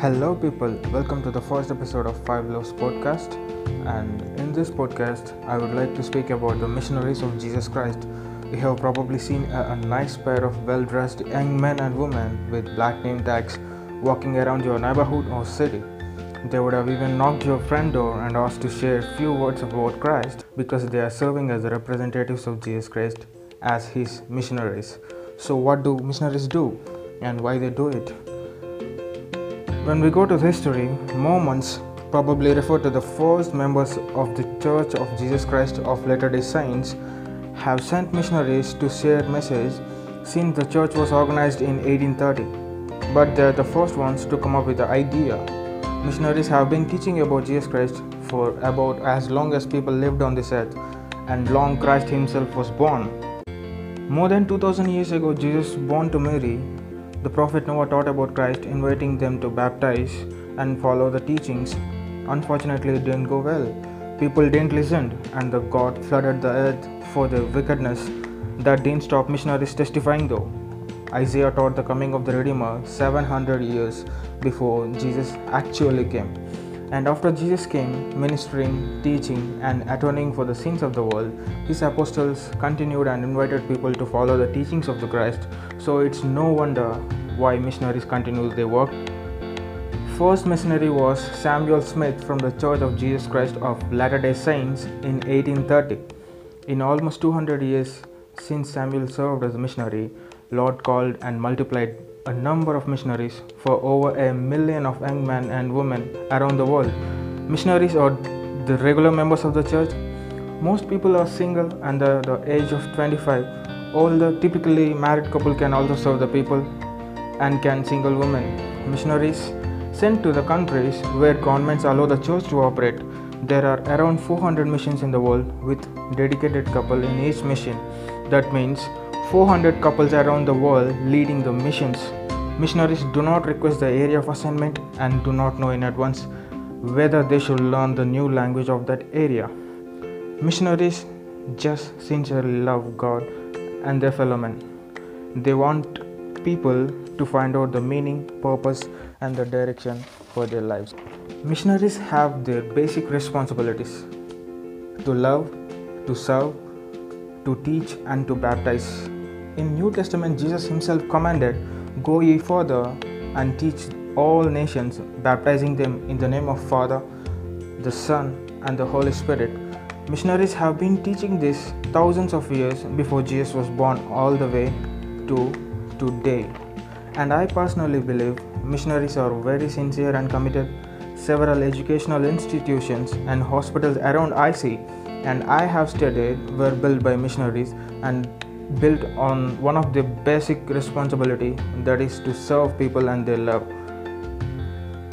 Hello, people. Welcome to the first episode of Five Loves podcast. And in this podcast, I would like to speak about the missionaries of Jesus Christ. You have probably seen a, a nice pair of well dressed young men and women with black name tags walking around your neighborhood or city. They would have even knocked your front door and asked to share a few words about Christ because they are serving as the representatives of Jesus Christ as his missionaries. So, what do missionaries do and why they do it? When we go to history, Mormons probably refer to the first members of the Church of Jesus Christ of Latter-day Saints have sent missionaries to share message since the church was organized in 1830. But they're the first ones to come up with the idea. Missionaries have been teaching about Jesus Christ for about as long as people lived on this earth and long Christ himself was born. More than 2000 years ago Jesus born to Mary the prophet Noah taught about Christ, inviting them to baptize and follow the teachings. Unfortunately, it didn't go well. People didn't listen, and the God flooded the earth for their wickedness. That didn't stop missionaries testifying, though. Isaiah taught the coming of the Redeemer 700 years before Jesus actually came. And after Jesus came, ministering, teaching, and atoning for the sins of the world, his apostles continued and invited people to follow the teachings of the Christ. So it's no wonder why missionaries continue their work. First missionary was Samuel Smith from the Church of Jesus Christ of Latter day Saints in 1830. In almost 200 years since Samuel served as a missionary, Lord called and multiplied a number of missionaries for over a million of young men and women around the world. Missionaries are the regular members of the church. Most people are single under the age of 25. All the typically married couple can also serve the people and can single women. Missionaries sent to the countries where governments allow the church to operate. There are around 400 missions in the world with dedicated couple in each mission. That means 400 couples around the world leading the missions. Missionaries do not request the area of assignment and do not know in advance whether they should learn the new language of that area. Missionaries just sincerely love God and their fellow men. They want people to find out the meaning, purpose, and the direction for their lives. Missionaries have their basic responsibilities to love, to serve, to teach, and to baptize in New Testament, Jesus himself commanded, Go ye further and teach all nations, baptizing them in the name of Father, the Son, and the Holy Spirit. Missionaries have been teaching this thousands of years before Jesus was born, all the way to today. And I personally believe missionaries are very sincere and committed. Several educational institutions and hospitals around IC and I have studied were built by missionaries and built on one of the basic responsibility that is to serve people and their love.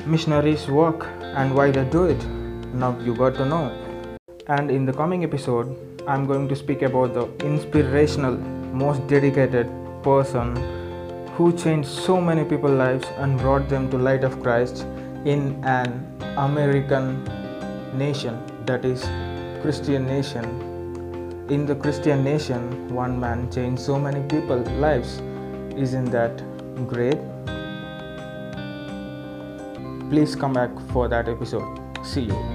Missionaries work and why they do it? Now you got to know. And in the coming episode i'm going to speak about the inspirational most dedicated person who changed so many people's lives and brought them to light of christ in an american nation that is christian nation in the Christian nation, one man changed so many people's lives. Isn't that great? Please come back for that episode. See you.